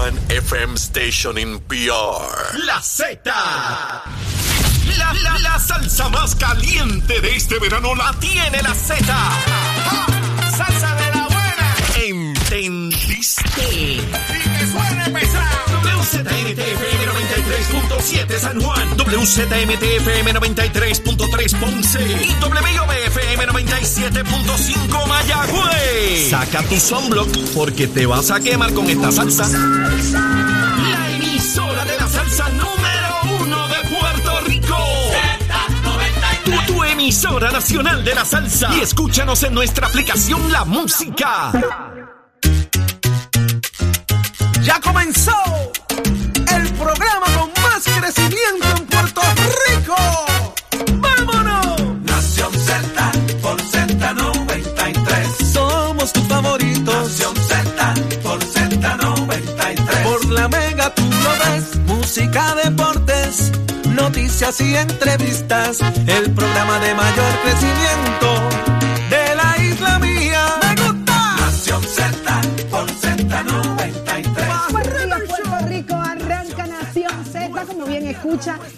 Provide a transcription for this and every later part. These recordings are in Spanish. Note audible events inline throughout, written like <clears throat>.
one FM station in PR. La Z. La, la, la salsa más caliente de este verano la tiene la Z. Salsa de la buena. ¿Entendiste? WZMTFM 93.7 San Juan. WZMTFM 93.3 Ponce. Y WIOBFM 97.5 Mayagüez. Saca tu sunblock porque te vas a quemar con esta salsa. La emisora de la salsa número uno de Puerto Rico. Tu emisora nacional de la salsa. Y escúchanos en nuestra aplicación La Música. Ya comenzó el programa con más crecimiento en Puerto Rico. ¡Vámonos! Nación Z por Z93. Somos tus favoritos. Nación Z por Z93. Por la mega tú lo ves. Música, deportes, noticias y entrevistas. El programa de mayor crecimiento de la isla mía.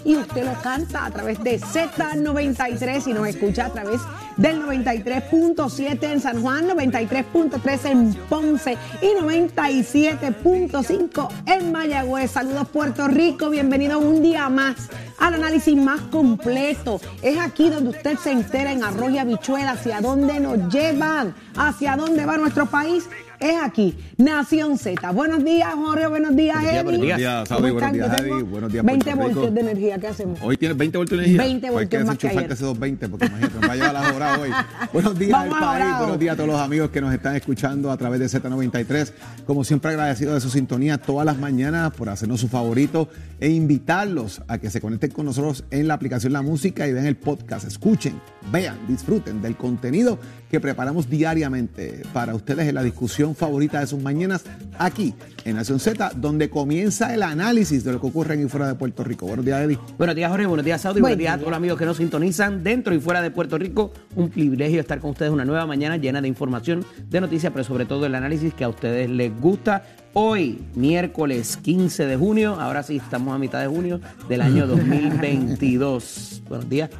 Y usted lo canta a través de Z93 y nos escucha a través del 93.7 en San Juan, 93.3 en Ponce y 97.5 en Mayagüez. Saludos, Puerto Rico. Bienvenidos un día más al análisis más completo. Es aquí donde usted se entera en arroz y habichuela hacia dónde nos llevan, hacia dónde va nuestro país. Es aquí, Nación Z. Buenos días, Jorge. Buenos días, Buenos días, Eddie. buenos días, ¿Cómo Saudi, buenos días, Eddie. Buenos días, 20 Puerto Rico. voltios de energía. ¿Qué hacemos? Hoy tienes 20 voltios de energía. 20 Pues voltios más que ayer. ese 220 porque imagínate, nos va a llevar la hora hoy. <laughs> Buenos días al país, buenos días a todos los amigos que nos están escuchando a través de Z93. Como siempre agradecido de su sintonía todas las mañanas por hacernos su favorito e invitarlos a que se conecten con nosotros en la aplicación La Música y vean el podcast. Escuchen, vean, disfruten del contenido que preparamos diariamente para ustedes en la discusión favorita de sus mañanas aquí en Nación Z, donde comienza el análisis de lo que ocurre en y fuera de Puerto Rico. Buenos días, Eddie. Buenos días, Jorge. Buenos días, Saudi. Buen Buenos días a todos los amigos que nos sintonizan dentro y fuera de Puerto Rico. Un privilegio estar con ustedes una nueva mañana llena de información, de noticias, pero sobre todo el análisis que a ustedes les gusta. Hoy, miércoles 15 de junio, ahora sí estamos a mitad de junio del año <laughs> 2022. Buenos días.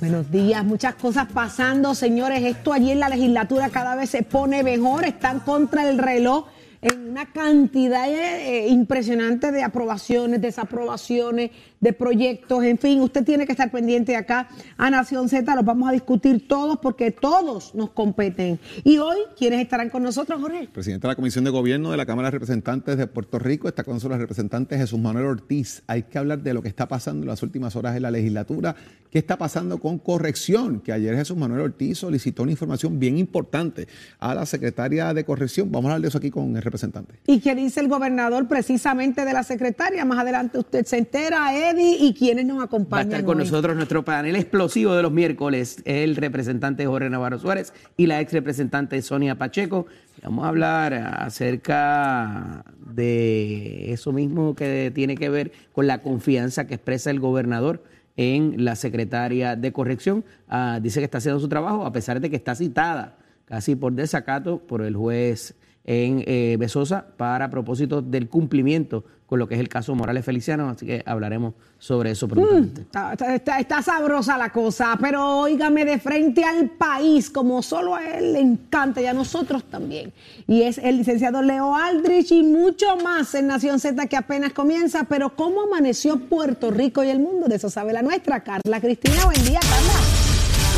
Buenos días, muchas cosas pasando, señores. Esto allí en la legislatura cada vez se pone mejor, están contra el reloj en una cantidad eh, impresionante de aprobaciones, desaprobaciones, de proyectos, en fin, usted tiene que estar pendiente acá a Nación Z, los vamos a discutir todos porque todos nos competen. Y hoy, ¿quiénes estarán con nosotros, Jorge? Presidente de la Comisión de Gobierno de la Cámara de Representantes de Puerto Rico, está con nosotros el representante Jesús Manuel Ortiz. Hay que hablar de lo que está pasando en las últimas horas en la legislatura, qué está pasando con corrección, que ayer Jesús Manuel Ortiz solicitó una información bien importante a la secretaria de corrección. Vamos a hablar de eso aquí con el representante. ¿Y qué dice el gobernador precisamente de la secretaria? Más adelante usted se entera, Y quienes nos Va a acompañan. estar con hoy? nosotros nuestro panel explosivo de los miércoles, el representante Jorge Navarro Suárez y la ex representante Sonia Pacheco. Vamos a hablar acerca de eso mismo que tiene que ver con la confianza que expresa el gobernador en la secretaria de corrección. Ah, dice que está haciendo su trabajo a pesar de que está citada casi por desacato por el juez en eh, Besosa para propósito del cumplimiento con lo que es el caso Morales Feliciano, así que hablaremos sobre eso prontamente. Está- está- está sabrosa la cosa, pero óigame de frente al país, como solo a él le encanta y a nosotros también. Y es el licenciado Leo Aldrich y mucho más en Nación Z que apenas comienza. Pero ¿cómo amaneció Puerto Rico y el mundo? De eso sabe la nuestra, Carla Cristina. Buen día, Carla.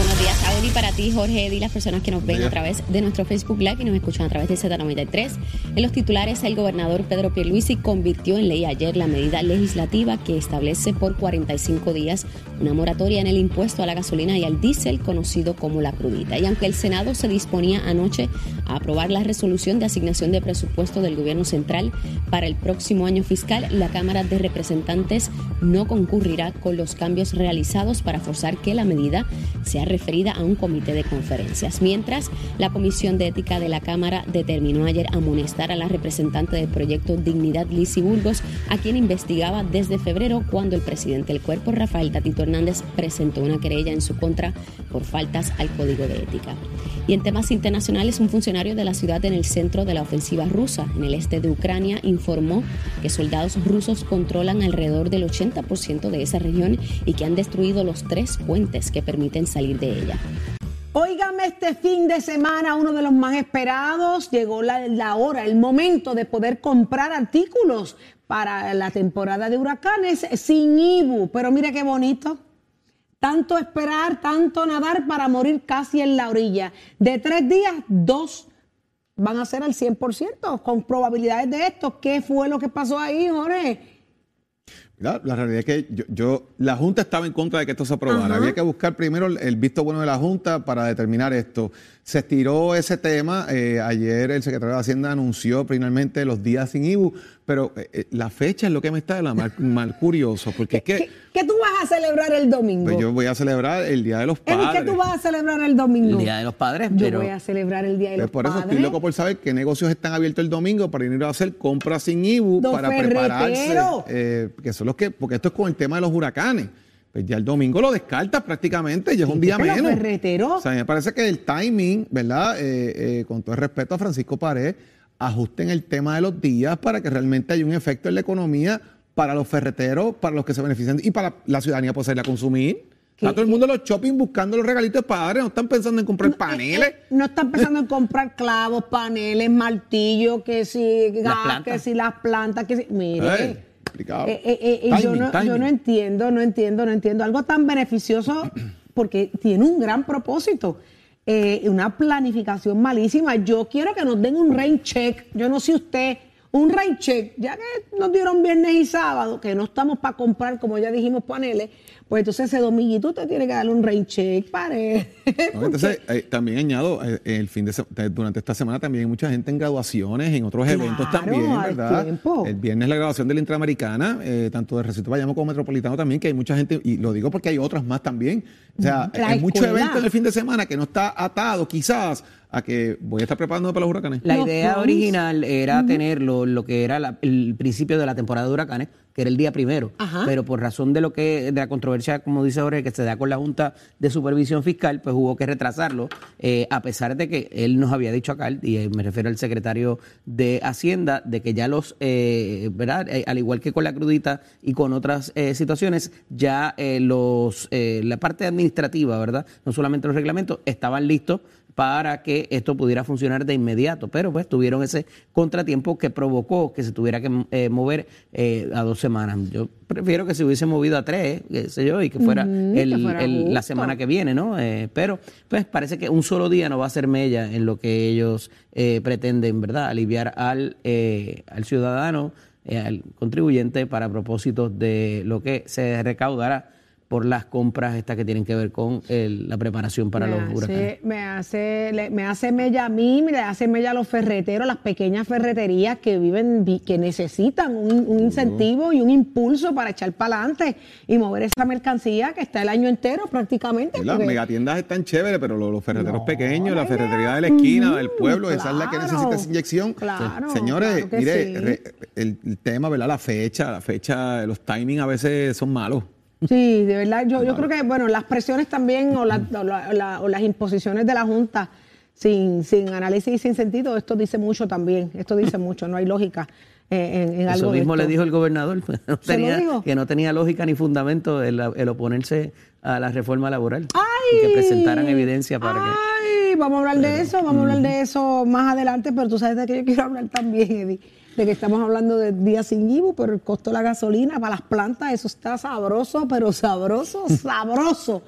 Buenos días, Audi, para ti, Jorge, y las personas que nos ven a través de nuestro Facebook Live y nos escuchan a través de Z93. En los titulares, el gobernador Pedro Pierluisi convirtió en ley ayer la medida legislativa que establece por 45 días una moratoria en el impuesto a la gasolina y al diésel, conocido como la crudita. Y aunque el Senado se disponía anoche a aprobar la resolución de asignación de presupuesto del gobierno central para el próximo año fiscal, la Cámara de Representantes no concurrirá con los cambios realizados para forzar que la medida sea referida a un comité de conferencias. Mientras, la Comisión de Ética de la Cámara determinó ayer amonestar a la representante del proyecto Dignidad Lizzy Burgos, a quien investigaba desde febrero cuando el presidente del cuerpo, Rafael Tatito Hernández, presentó una querella en su contra por faltas al código de ética. Y en temas internacionales, un funcionario de la ciudad en el centro de la ofensiva rusa, en el este de Ucrania, informó que soldados rusos controlan alrededor del 80% de esa región y que han destruido los tres puentes que permiten salir de ella. Óigame, este fin de semana, uno de los más esperados, llegó la, hora, el momento de poder comprar artículos para la temporada de huracanes sin IBU. Pero mire qué bonito. Tanto esperar, tanto nadar para morir casi en la orilla. De tres días, dos van a ser al 100%, con probabilidades de esto. ¿Qué fue lo que pasó ahí, Jorge? La, la realidad es que yo, yo- la Junta estaba en contra de que esto se aprobara. Ajá. Había que buscar primero el, el visto bueno de la Junta para determinar esto. Se estiró ese tema. eh, ayer el secretario de Hacienda anunció finalmente los días sin IBU, pero eh, eh, la fecha es lo que me está de la mal, mal curioso, porque es ¿Qué, que qué tú vas a celebrar el domingo? pues, yo voy a celebrar el Día de los Padres. ¿qué tú vas a celebrar el domingo? El Día de los Padres, Yo pero voy a celebrar el Día de Pues los por eso Padres. estoy loco por saber qué negocios están abiertos el domingo para ir a hacer compras sin IBU Los para prepararse. ferreteros. eh, que son los que, porque esto es con el tema de los huracanes. Pues ya el domingo lo descartas prácticamente, ya es un día menos. ferreteros- O sea, me parece que el timing, ¿verdad? Eh, eh, con todo el respeto a Francisco Pared, ajusten el tema de los días para que realmente haya un efecto en la economía para los ferreteros, para los que se benefician y para la ciudadanía por salir a consumir. ¿Qué- Está todo el mundo en los shopping buscando los regalitos de padres, no están pensando en comprar paneles. Eh, No están pensando en comprar clavos, paneles, martillos, que si gas, que si las plantas, que si. Mire. Eh, eh, eh, yo, Timing, no, yo timing. no entiendo, no entiendo, no entiendo. Algo tan beneficioso <clears throat> porque tiene un gran propósito. eh, una planificación malísima. Yo quiero que nos den un rain check. Yo no sé usted, un rain check. Ya que nos dieron viernes y sábado, que no estamos para comprar, como ya dijimos, paneles, pues entonces ese dominguito usted tiene que darle un rain check, pare. No, entonces, <laughs> eh, también añado, eh, el fin de durante esta semana también hay mucha gente en graduaciones, en otros eventos también, ¿verdad? tiempo. El viernes la graduación de la Interamericana, eh, tanto de Recinto Bayamo como Metropolitano también, que hay mucha gente, y lo digo porque hay otras más también. O sea, La hay muchos escuela. eventos en el fin de semana que no está atado quizás a que voy a estar preparándome para los huracanes. La idea proms. original era tener lo, lo que era la- el principio de la temporada de huracanes, que era el día primero, Ajá. pero por razón de lo que de la controversia, como dice Jorge, que se da con la Junta de Supervisión Fiscal, pues hubo que retrasarlo, eh, a pesar de que él nos había dicho acá, y eh, me refiero al secretario de Hacienda, de que ya los, eh, ¿verdad? Eh, al igual que con la crudita y con otras eh, situaciones, ya eh, los eh, la parte administrativa, ¿verdad? No solamente los reglamentos, estaban listos para que esto pudiera funcionar de inmediato, pero pues tuvieron ese contratiempo que provocó que se tuviera que eh, mover eh, a dos semanas. Yo prefiero que se hubiese movido a tres, qué sé yo, y que fuera, Ujú, el- que fuera el- la semana que viene, ¿no? Eh, pero pues parece que un solo día no va a ser mella en lo que ellos eh, pretenden, ¿verdad? Aliviar al, eh, al ciudadano, eh, al contribuyente para propósitos de lo que se recaudará por las compras estas que tienen que ver con el- la preparación para me los hace, huracanes. Me hace, le- me hace mella a mí, me hace mella a los ferreteros, las pequeñas ferreterías que viven, vi- que necesitan un, un incentivo y un impulso para echar para adelante y mover esa mercancía que está el año entero prácticamente. Las porque- megatiendas están chéveres, pero los, los ferreteros No, pequeños, la ferretería de la esquina, del pueblo, esa es la que claro, necesita esa inyección. claro, Señores, claro mire, sí. re- el, el tema, ¿verdad? La fecha, la fecha, los timings a veces son malos. Sí, de verdad, yo, yo creo que, bueno, las presiones también o, la- o la- o la- o las imposiciones de la Junta sin, sin análisis y sin sentido, esto dice mucho también, esto dice <laughs> mucho, no hay lógica eh, en, en algo Eso mismo le dijo el gobernador, <laughs> no ¿Se lo tenía- que no tenía lógica ni fundamento el, el oponerse a la reforma laboral. ¡Ay! Y que presentaran evidencia para que... Ay, vamos a hablar de eso, vamos a hablar de eso más adelante, pero tú sabes de que yo quiero hablar también, Eddie, de que estamos hablando de días sin IBU, pero el costo de la gasolina para las plantas, eso está sabroso, pero sabroso, <laughs> sabroso.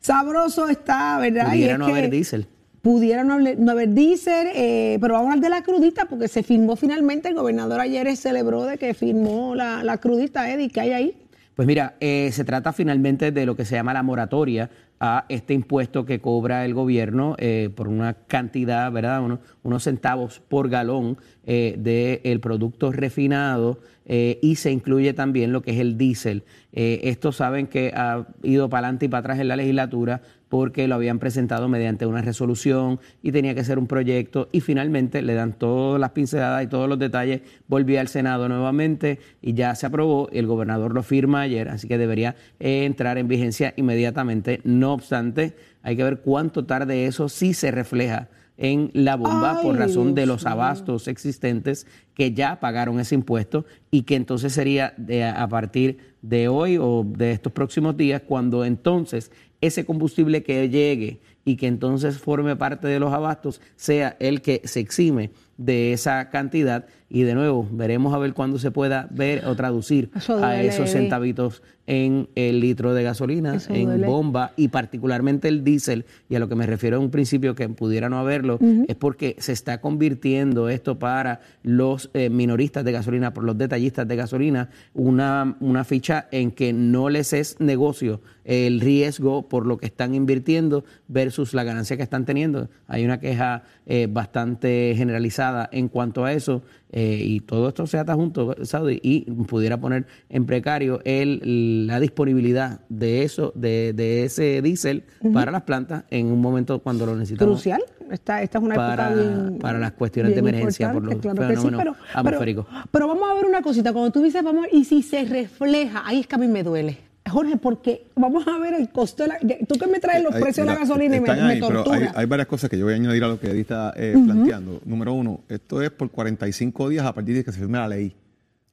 Sabroso está, ¿verdad? Y Pudiera es no que haber diésel. Pudiera no haber, no haber diésel, eh, pero vamos a hablar de la crudita, porque se firmó finalmente, el gobernador ayer celebró de que firmó la, la crudita, Eddie, ¿qué hay ahí? Pues mira, eh, se trata finalmente de lo que se llama la moratoria a este impuesto que cobra el gobierno eh, por una cantidad, ¿verdad? Uno- unos centavos por galón eh, del producto refinado eh, y se incluye también lo que es el diésel. Eh, esto saben que ha ido para adelante y para atrás en la legislatura porque lo habían presentado mediante una resolución y tenía que ser un proyecto. Y finalmente le dan todas las pinceladas y todos los detalles, volvió al Senado nuevamente y ya se aprobó, el gobernador lo firma ayer, así que debería eh, entrar en vigencia inmediatamente. No obstante, hay que ver cuánto tarde eso sí se refleja en la bomba por razón de los abastos existentes que ya pagaron ese impuesto y que entonces sería de, a partir de hoy o de estos próximos días cuando entonces ese combustible que llegue y que entonces forme parte de los abastos sea el que se exime de esa cantidad y de nuevo veremos a ver cuándo se pueda ver o traducir Eso a esos centavitos en el litro de gasolina, en duele. bomba y particularmente el diésel y a lo que me refiero en un principio que pudiera no haberlo es porque se está convirtiendo esto para los eh, minoristas de gasolina, por los detallistas de gasolina, una, una ficha en que no les es negocio el riesgo por lo que están invirtiendo versus la ganancia que están teniendo. Hay una queja eh, bastante generalizada en cuanto a eso eh, y todo esto se ata junto, Saudi, y pudiera poner en precario el, la disponibilidad de eso, de, de ese diésel para las plantas en un momento cuando lo necesitamos. Crucial. Esta, esta es una Para- época bien. para las cuestiones de emergencia por los claro que sí, fenómenos pero- atmosféricos. Pero, pero vamos a ver una cosita. Cuando tú dices, vamos, y si se refleja, ahí es que a mí me duele. Jorge, porque vamos a ver el costo de la. Tú que me traes los precios de la gasolina y me, ahí, pero tortura. hay, hay varias cosas que yo voy a añadir a lo que Eddie está eh, planteando. Número uno, esto es por 45 días a partir de que se firme la ley.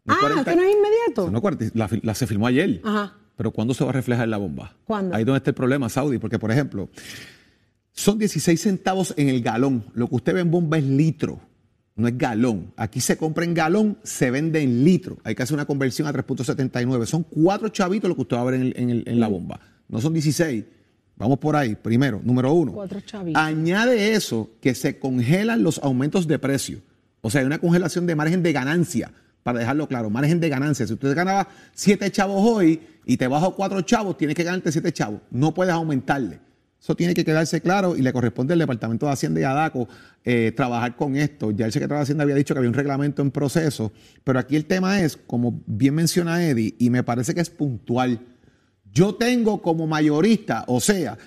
No ah, 40 que no es inmediato. no 40, la, la se firmó ayer. Ajá. Pero ¿cuándo se va a reflejar en la bomba? ¿Cuándo? Ahí es donde está el problema, Saudi. Porque, por ejemplo, son 16 centavos en el galón. Lo que usted ve en bomba es litro, no es galón. Aquí se compra en galón, se vende en litro. Hay que hacer una conversión a 3.79. Son cuatro chavitos lo que usted va a ver en, el- en el- en la bomba. No son 16. Vamos por ahí. Primero, número uno. Cuatro chavitos. Añade eso que se congelan los aumentos de precio. O sea, hay una congelación de margen de ganancia, para dejarlo claro, margen de ganancia. Si usted ganaba siete chavos hoy y te bajo cuatro chavos, tienes que ganarte siete chavos. No puedes aumentarle. Eso tiene que quedarse claro y le corresponde al Departamento de Hacienda y a DACO eh, trabajar con esto. Ya el secretario de Hacienda había dicho que había un reglamento en proceso, pero aquí el tema es, como bien menciona Eddie, y me parece que es puntual. Yo tengo como mayorista, o sea,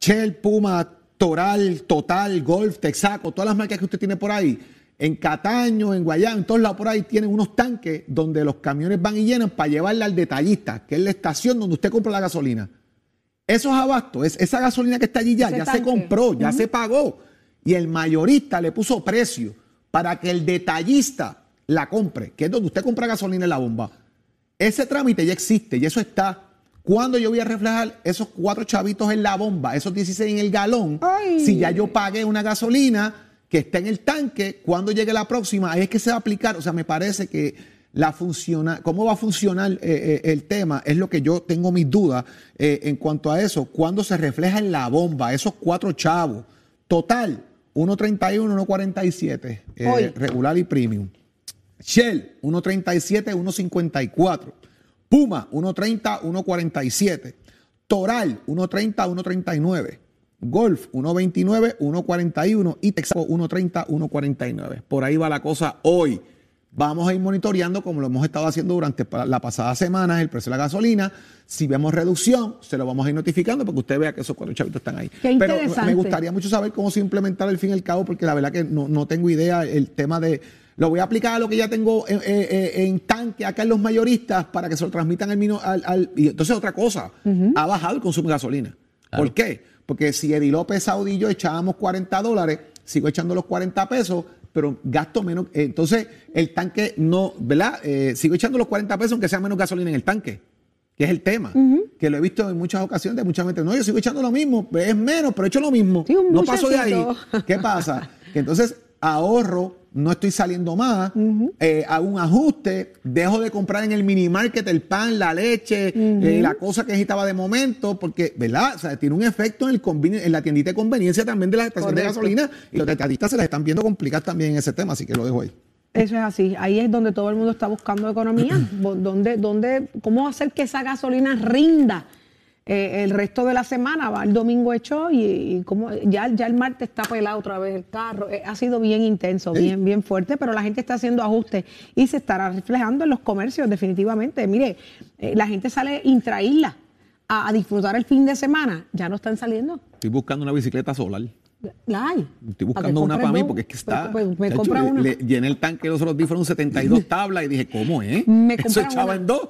Shell, Puma, Toral, Total, Golf, Texaco, todas las marcas que usted tiene por ahí, en Cataño, en Guayán, en todos lados por ahí tienen unos tanques donde los camiones van y llenan para llevarla al detallista, que es la estación donde usted compra la gasolina. Esos abastos, es, esa gasolina que está allí ya, Ese ya se compró, ya se pagó. Y el mayorista le puso precio para que el detallista la compre, que es donde usted compra gasolina en la bomba. Ese trámite ya existe y eso está. ¿Cuándo yo voy a reflejar esos cuatro chavitos en la bomba, esos 16 en el galón? Ay. Si ya yo pagué una gasolina que está en el tanque, cuando llegue la próxima, ahí es que se va a aplicar. O sea, me parece que la funciona, cómo va a funcionar eh, eh, el tema es lo que yo tengo mis dudas eh, en cuanto a eso. Cuando se refleja en la bomba, esos cuatro chavos, total, 1.31, 1.47, eh, regular y premium. Shell, 1.37, 1.54. Puma, 1.30, 1.47. Toral, 1.30, 1.39. Golf, 1.29, 1.41. Y Texaco, 1.30, 1.49. Por ahí va la cosa hoy. Vamos a ir monitoreando como lo hemos estado haciendo durante la pasada semana el precio de la gasolina. Si vemos reducción, se lo vamos a ir notificando porque usted vea que esos cuatro chavitos están ahí. Qué Pero me gustaría mucho saber cómo se implementar al fin y al cabo porque la verdad que no, no tengo idea el tema de... Lo voy a aplicar a lo que ya tengo en, eh, eh, en tanque acá en los mayoristas para que se lo transmitan al, mino- al, al- y entonces otra cosa, ha bajado el consumo de gasolina. ¿Por qué? Porque si Eddie López Saudi y yo echábamos 40 dólares, sigo echando los 40 pesos, pero gasto menos. eh, Entonces el tanque no, ¿verdad? Eh, sigo echando los 40 pesos aunque sea menos gasolina en el tanque. Que es el tema, que lo he visto en muchas ocasiones de mucha gente. No, yo sigo echando lo mismo, es menos, pero echo lo mismo. Sí, no paso de ahí. ¿Qué pasa? <laughs> Que entonces ahorro, no estoy saliendo más, eh, hago un ajuste, dejo de comprar en el mini market el pan, la leche, eh, la cosa que necesitaba de momento, porque, ¿verdad? O sea, tiene un efecto en, el en la tiendita de conveniencia también de las estaciones de gasolina y los detadistas se las están viendo complicadas también en ese tema, así que lo dejo ahí. Eso es así. Ahí es donde todo el mundo está buscando economía. <clears throat> Donde, ¿Cómo hacer que esa gasolina rinda eh, el resto de la semana? Va el domingo hecho y, y cómo, ya, ya el martes está pelado otra vez el carro. Eh, ha sido bien intenso, Sí. bien, bien fuerte, pero la gente está haciendo ajustes y se estará reflejando en los comercios, definitivamente. Mire, eh, la gente sale intraísla a, a disfrutar el fin de semana. Ya no están saliendo. Estoy buscando una bicicleta solar. La hay. Estoy ¿Para buscando una para mí porque es que está. Pues, pues, me compra le- una. le llené el tanque los otros días, fueron 72 <laughs> tablas y dije, ¿cómo es? Me Eso compran echaba en dos.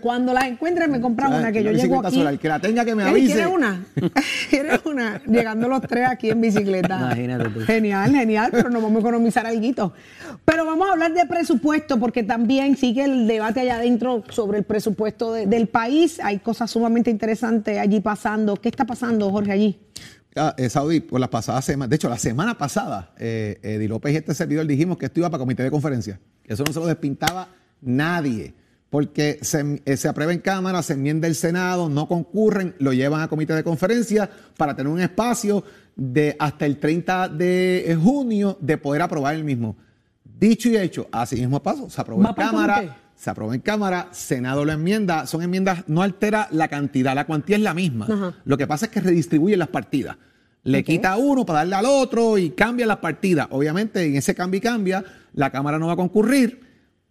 Cuando la encuentres me compras Ah, una que yo llego aquí. solar, que la tenga que me <laughs> avise. ¿Quieres una? <laughs> ¿Quieres una? Llegando los tres aquí en bicicleta. Imagínate tú. Genial, genial, pero nos vamos a economizar algo. Pero vamos a hablar de presupuesto porque también sigue el debate allá adentro sobre el presupuesto de- del país. Hay cosas sumamente interesantes allí pasando. ¿Qué está pasando, Jorge, allí? Ah, eh, Saudi, por las pasadas semanas, de hecho, la semana pasada, eh, Eddie López y este servidor dijimos que esto iba para comité de conferencia. Eso no se lo despintaba nadie. Porque se, eh, se aprueba en Cámara, se enmienda el Senado, no concurren, lo llevan a comité de conferencia para tener un espacio de hasta el 30 de junio de poder aprobar el mismo. Dicho y hecho, así mismo paso, se aprobó ¿Va en Cámara, comité? se aprobó en Cámara, Senado lo enmienda, son enmiendas, no altera la cantidad, la cuantía es la misma. Ajá. Lo que pasa es que redistribuye las partidas. Le quita a uno para darle al otro y cambia las partidas. Obviamente, en ese cambio y cambia, la Cámara no va a concurrir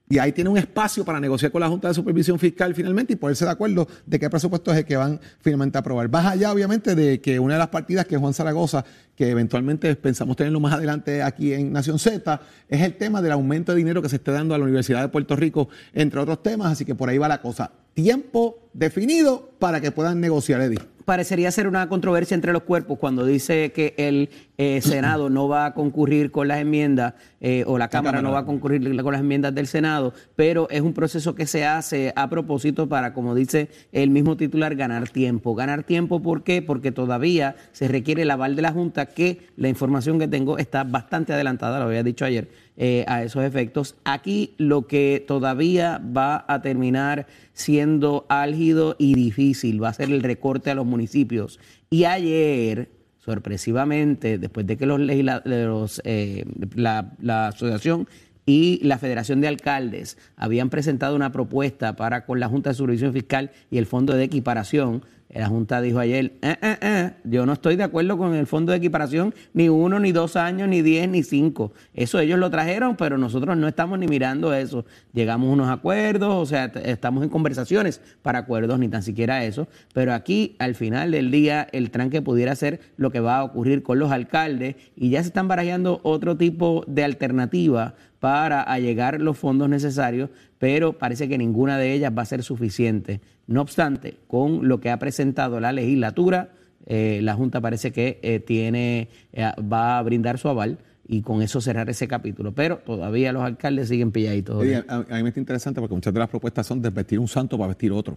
y ahí tiene un espacio para negociar con la Junta de Supervisión Fiscal finalmente y ponerse de acuerdo de qué presupuesto es el que van finalmente a aprobar. Más allá, obviamente, de que una de las partidas que Juan Zaragoza, que eventualmente pensamos tenerlo más adelante aquí en Nación Z, es el tema del aumento de dinero que se está dando a la Universidad de Puerto Rico, entre otros temas, así que por ahí va la cosa. Tiempo definido para que puedan negociar, Eddie. Parecería ser una controversia entre los cuerpos cuando dice que el eh, Senado no va a concurrir con las enmiendas eh, o la Cámara, no va a concurrir con las enmiendas del Senado, pero es un proceso que se hace a propósito para, como dice el mismo titular, ganar tiempo. Ganar tiempo, ¿por qué? Porque todavía se requiere el aval de la Junta, que la información que tengo está bastante adelantada, lo había dicho ayer, eh, a esos efectos. Aquí lo que todavía va a terminar siendo álgido y difícil va a ser el recorte a los municipios. Y ayer, sorpresivamente, después de que los, los, eh, la, la asociación y la Federación de Alcaldes habían presentado una propuesta para con la Junta de Supervisión Fiscal y el Fondo de Equiparación, la Junta dijo ayer, "Eh, eh, eh, yo no estoy de acuerdo con el fondo de equiparación ni uno, ni dos años, ni diez, ni cinco. Eso ellos lo trajeron, pero nosotros no estamos ni mirando eso. Llegamos a unos acuerdos, o sea, estamos en conversaciones para acuerdos, ni tan siquiera eso. Pero aquí, al final del día, el tranque pudiera ser lo que va a ocurrir con los alcaldes y ya se están barajando otro tipo de alternativa para allegar los fondos necesarios, pero parece que ninguna de ellas va a ser suficiente. No obstante, con lo que ha presentado la legislatura, eh, la Junta parece que eh, tiene, eh, va a brindar su aval y con eso cerrar ese capítulo. Pero todavía los alcaldes siguen pilladitos. Oye, a, a mí me está interesante porque muchas de las propuestas son desvestir un santo para vestir otro.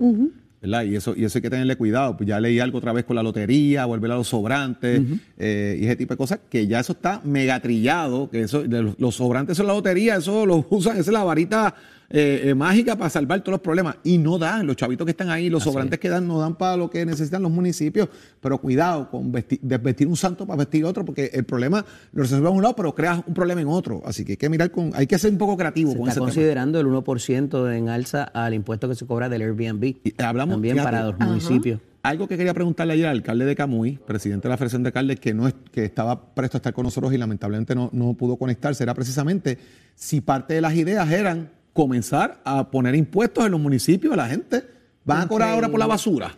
¿verdad? Y eso, y eso hay que tenerle cuidado. Pues ya leí algo otra vez con la lotería, volver a los sobrantes eh, y ese tipo de cosas, que ya eso está megatrillado, que eso, de los, los sobrantes son la lotería, eso lo <laughs> usan, esa es la varita eh, eh, mágica para salvar todos los problemas. Y no dan, los chavitos que están ahí, los sobrantes que dan, no dan para lo que necesitan los municipios. Pero cuidado con vestir, desvestir un santo para vestir otro, porque el problema lo resolvemos a un lado, pero creas un problema en otro. Así que hay que mirar con, hay que ser un poco creativo Se con está ese tema. considerando el 1% en alza al impuesto que se cobra del Airbnb. Y hablamos- también fíjate, para los Ajá. municipios. Algo que quería preguntarle ayer al alcalde de Camuy, presidente de la Federación de Alcaldes, que, no es, que estaba presto a estar con nosotros y lamentablemente no, no pudo conectarse, era precisamente si parte de las ideas eran comenzar a poner impuestos en los municipios a la gente. Van a cobrar ahora por la basura.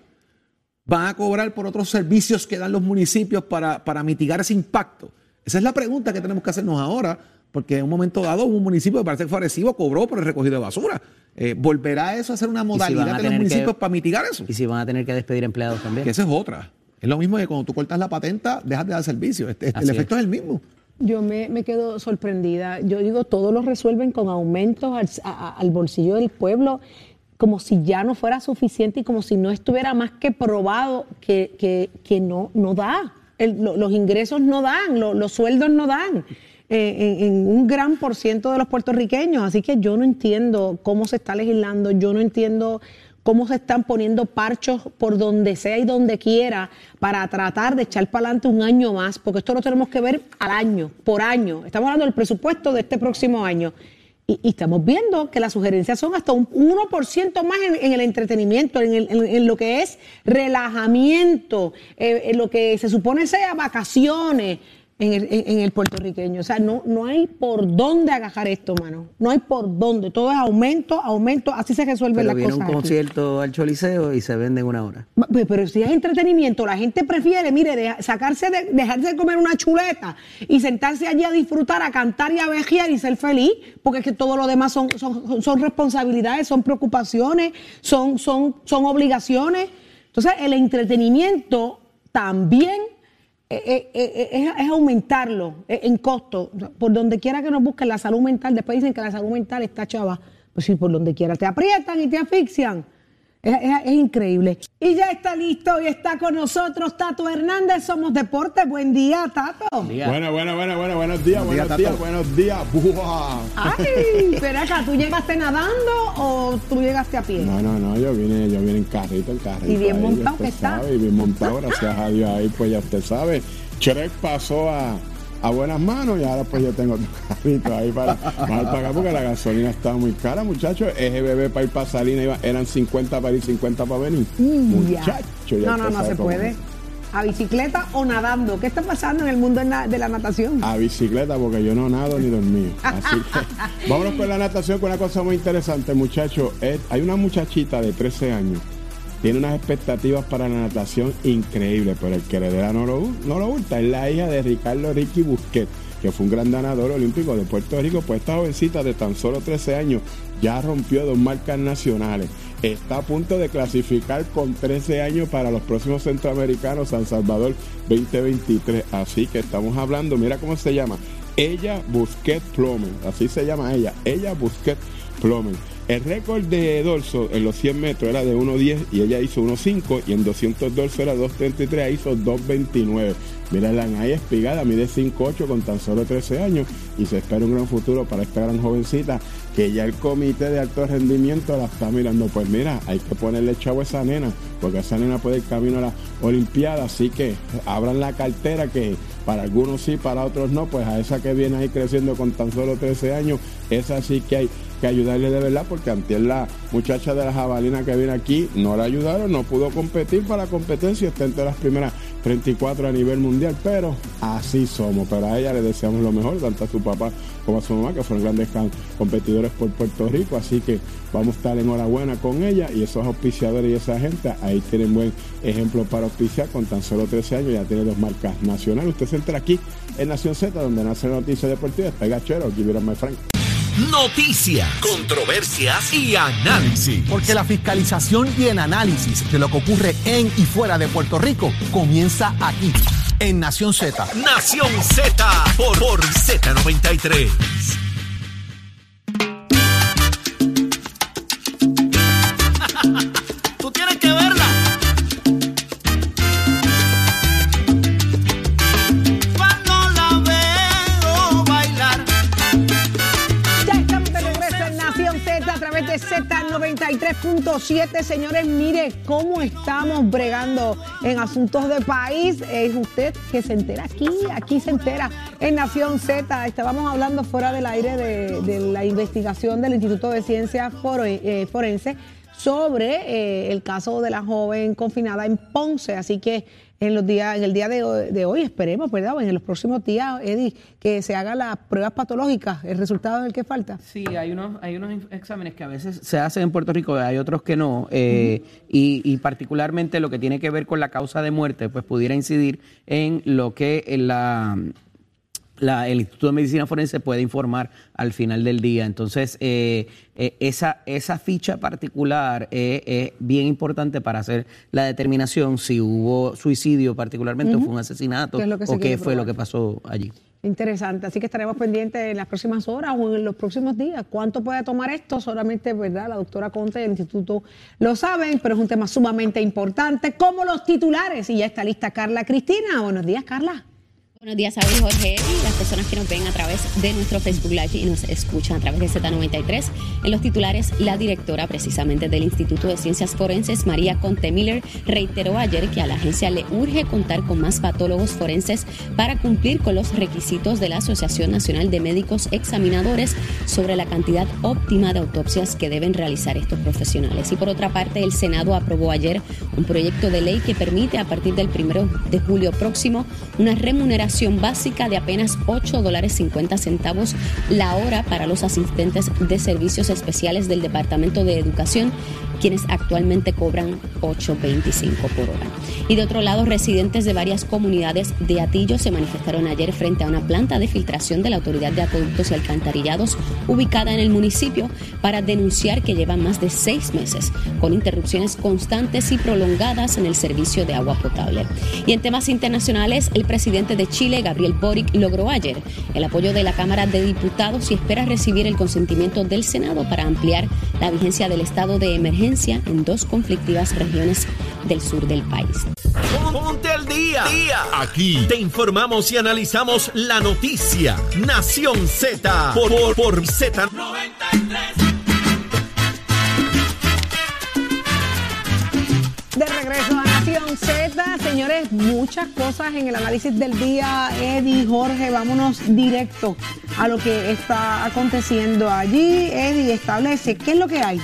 Van a cobrar por otros servicios que dan los municipios para, para mitigar ese impacto. Esa es la pregunta que tenemos que hacernos ahora, porque en un momento dado un municipio que parece que fue agresivo cobró por el recogido de basura. Eh, ¿Volverá eso a ser una si modalidad de los que- municipios para mitigar eso? Y si van a tener que despedir empleados también. Que esa es otra. Es lo mismo que cuando tú cortas la patenta, dejas de dar servicio. Este- el efecto es. el mismo. Yo me, me quedo sorprendida. Yo digo, todo lo resuelven con aumentos al, bolsillo del pueblo, como si ya no fuera suficiente y como si no estuviera más que probado que, que- que no, no da. Los ingresos no dan, lo- los sueldos no dan. eh, en un gran por ciento de los puertorriqueños. Así que yo no entiendo cómo se está legislando, yo no entiendo cómo se están poniendo parchos por donde sea y donde quiera para tratar de echar para adelante un año más, porque esto lo tenemos que ver al año, por año. Estamos hablando del presupuesto de este próximo año. Y, estamos viendo que las sugerencias son hasta un 1% más en, el entretenimiento, en, el- en lo que es relajamiento, eh, en lo que se supone sea vacaciones. En el, en- en el puertorriqueño. O sea, no, no hay por dónde agajar esto, mano. No hay por dónde. Todo es aumento, aumento. Así se resuelven las un cosas. aquí. concierto al Choliseo y se vende en una hora. Pero, pero si es entretenimiento, la gente prefiere, mire, sacarse de, dejarse de comer una chuleta y sentarse allí a disfrutar, a cantar y a vejear y ser feliz, porque es que todo lo demás son, son, son responsabilidades, son preocupaciones, son, son, son obligaciones. Entonces, el entretenimiento también eh, eh, eh, es, es aumentarlo en costo. Por donde quiera que nos busquen la salud mental, después dicen que la salud mental está chava. Pues sí, por donde quiera te aprietan y te asfixian. Es, es- es increíble. Y ya está listo y está con nosotros Tato Hernández. Somos Deportes. Buen día, Tato. Bueno, bueno, bueno, bueno, buenos días, Buenos días, buenos días, Tato. buenos días. ¡Buah! Ay, pero acá, ¿tú llegaste nadando o tú llegaste a pie? No, no, no, yo vine, yo vine en carrito, en carrito. Y bien ahí, montado que está. sabe, y bien montado, gracias a Dios ahí, pues ya usted sabe. Shrek pasó a, a buenas manos y ahora pues yo tengo <laughs> otro carrito ahí para, para pagar porque la gasolina está muy cara, muchachos. EGBB para ir para Salina iba- eran 50 para ir, 50 para venir. Ya. Muchacho, ya No, no, no se puede. ¿A bicicleta o nadando? ¿Qué está pasando en el mundo de la, natación? A bicicleta porque yo no nado ni dormí. Así que <laughs> vámonos con la natación con una cosa muy interesante, muchachos. Hay una muchachita de 13 años. Tiene unas expectativas para la natación increíbles, pero el que heredera no lo, no lo. Es la hija de Ricardo Ricky Busquet, que fue un gran ganador olímpico de Puerto Rico. Pues esta jovencita de tan solo 13 años ya rompió dos marcas nacionales. Está a punto de clasificar con 13 años para los próximos centroamericanos San Salvador 2023. Así que estamos hablando, mira cómo se llama. Ella Busquet Plomen, así se llama ella. Ella Busquet Plomen. El récord de dorso en los 100 metros era de 1.10 y ella hizo 1.5 y en 200 dorso era 2.33, ella hizo 2.29. Mírala ahí espigada, mide 5'8 con tan solo 13 años y se espera un gran futuro para esta gran jovencita que ya el comité de alto rendimiento la está mirando. Pues mira, hay que ponerle chavo a esa nena porque esa nena puede ir camino a la Olimpiada, así que abran la cartera que para algunos sí, para otros no, pues a esa que viene ahí creciendo con tan solo 13 años, esa sí que hay que ayudarle de verdad, porque antes la muchacha de la jabalina que viene aquí no la ayudaron, no pudo competir para la competencia, está entre las primeras 34 a nivel mundial, pero así somos, pero a ella le deseamos lo mejor, tanto a su papá como a su mamá, que fueron grandes competidores por Puerto Rico, así que vamos a estar enhorabuena con ella y esos auspiciadores y esa gente, ahí tienen buen ejemplo para auspiciar, con tan solo 13 años ya tiene dos marcas nacionales, usted se entra aquí en Nación Z, donde nace la noticia deportiva, está Gachero, aquí viene my Frank. Noticias, controversias y análisis. Porque la fiscalización y el análisis de lo que ocurre en y fuera de Puerto Rico comienza aquí, en Nación Z. Nación Z por, por Z93. Z93.7. Señores, mire cómo estamos bregando en asuntos de país. Es usted que se entera aquí, aquí se entera en Nación Z. Estábamos hablando fuera del aire de, la investigación del Instituto de Ciencias eh, Forense sobre eh, el caso de la joven confinada en Ponce. Así que en los días, en el día de hoy, de hoy esperemos, ¿verdad? O en los próximos días, Eddie, que se hagan las pruebas patológicas, el resultado del que falta. Sí, hay unos, hay unos exámenes que a veces se hacen en Puerto Rico, hay otros que no, eh, y, y particularmente lo que tiene que ver con la causa de muerte, pues pudiera incidir en lo que la, la- el Instituto de Medicina Forense puede informar al final del día. Entonces, eh, eh, esa, esa ficha particular eh, es bien importante para hacer la determinación si hubo suicidio particularmente, o fue un asesinato, ¿Qué es que o qué fue lo que pasó allí. Interesante, así que estaremos pendientes en las próximas horas o en los próximos días. ¿Cuánto puede tomar esto? Solamente, ¿verdad? La doctora Conte y el instituto lo saben, pero es un tema sumamente importante, como los titulares. Y ya está lista Carla Cristina. Buenos días, Carla. Buenos días, y Jorge. Y las personas que nos ven a través de nuestro Facebook Live y nos escuchan a través de Z93. En los titulares, la directora precisamente del Instituto de Ciencias Forenses, María Conte Miller, reiteró ayer que a la agencia le urge contar con más patólogos forenses para cumplir con los requisitos de la Asociación Nacional de Médicos Examinadores sobre la cantidad óptima de autopsias que deben realizar estos profesionales. Y por otra parte, el Senado aprobó ayer un proyecto de ley que permite a partir del primero de julio próximo una remuneración básica de apenas 8 dólares 50 centavos la hora para los asistentes de servicios especiales del Departamento de Educación quienes actualmente cobran 8.25 por hora. Y de otro lado, residentes de varias comunidades de Atillo se manifestaron ayer frente a una planta de filtración de la Autoridad de Acueductos y Alcantarillados ubicada en el municipio para denunciar que llevan más de seis meses con interrupciones constantes y prolongadas en el servicio de agua potable. Y en temas internacionales, el presidente de Chile, Gabriel Boric, logró ayer el apoyo de la Cámara de Diputados y espera recibir el consentimiento del Senado para ampliar la vigencia del estado de emergencia en dos conflictivas regiones del sur del país. Ponte al día. Aquí te informamos y analizamos la noticia. Nación Z por, por, por Z93. De regreso a Z, señores, muchas cosas en el análisis del día. Eddie, Jorge, vámonos directo a lo que está aconteciendo allí. Eddie, establece qué es lo que hay.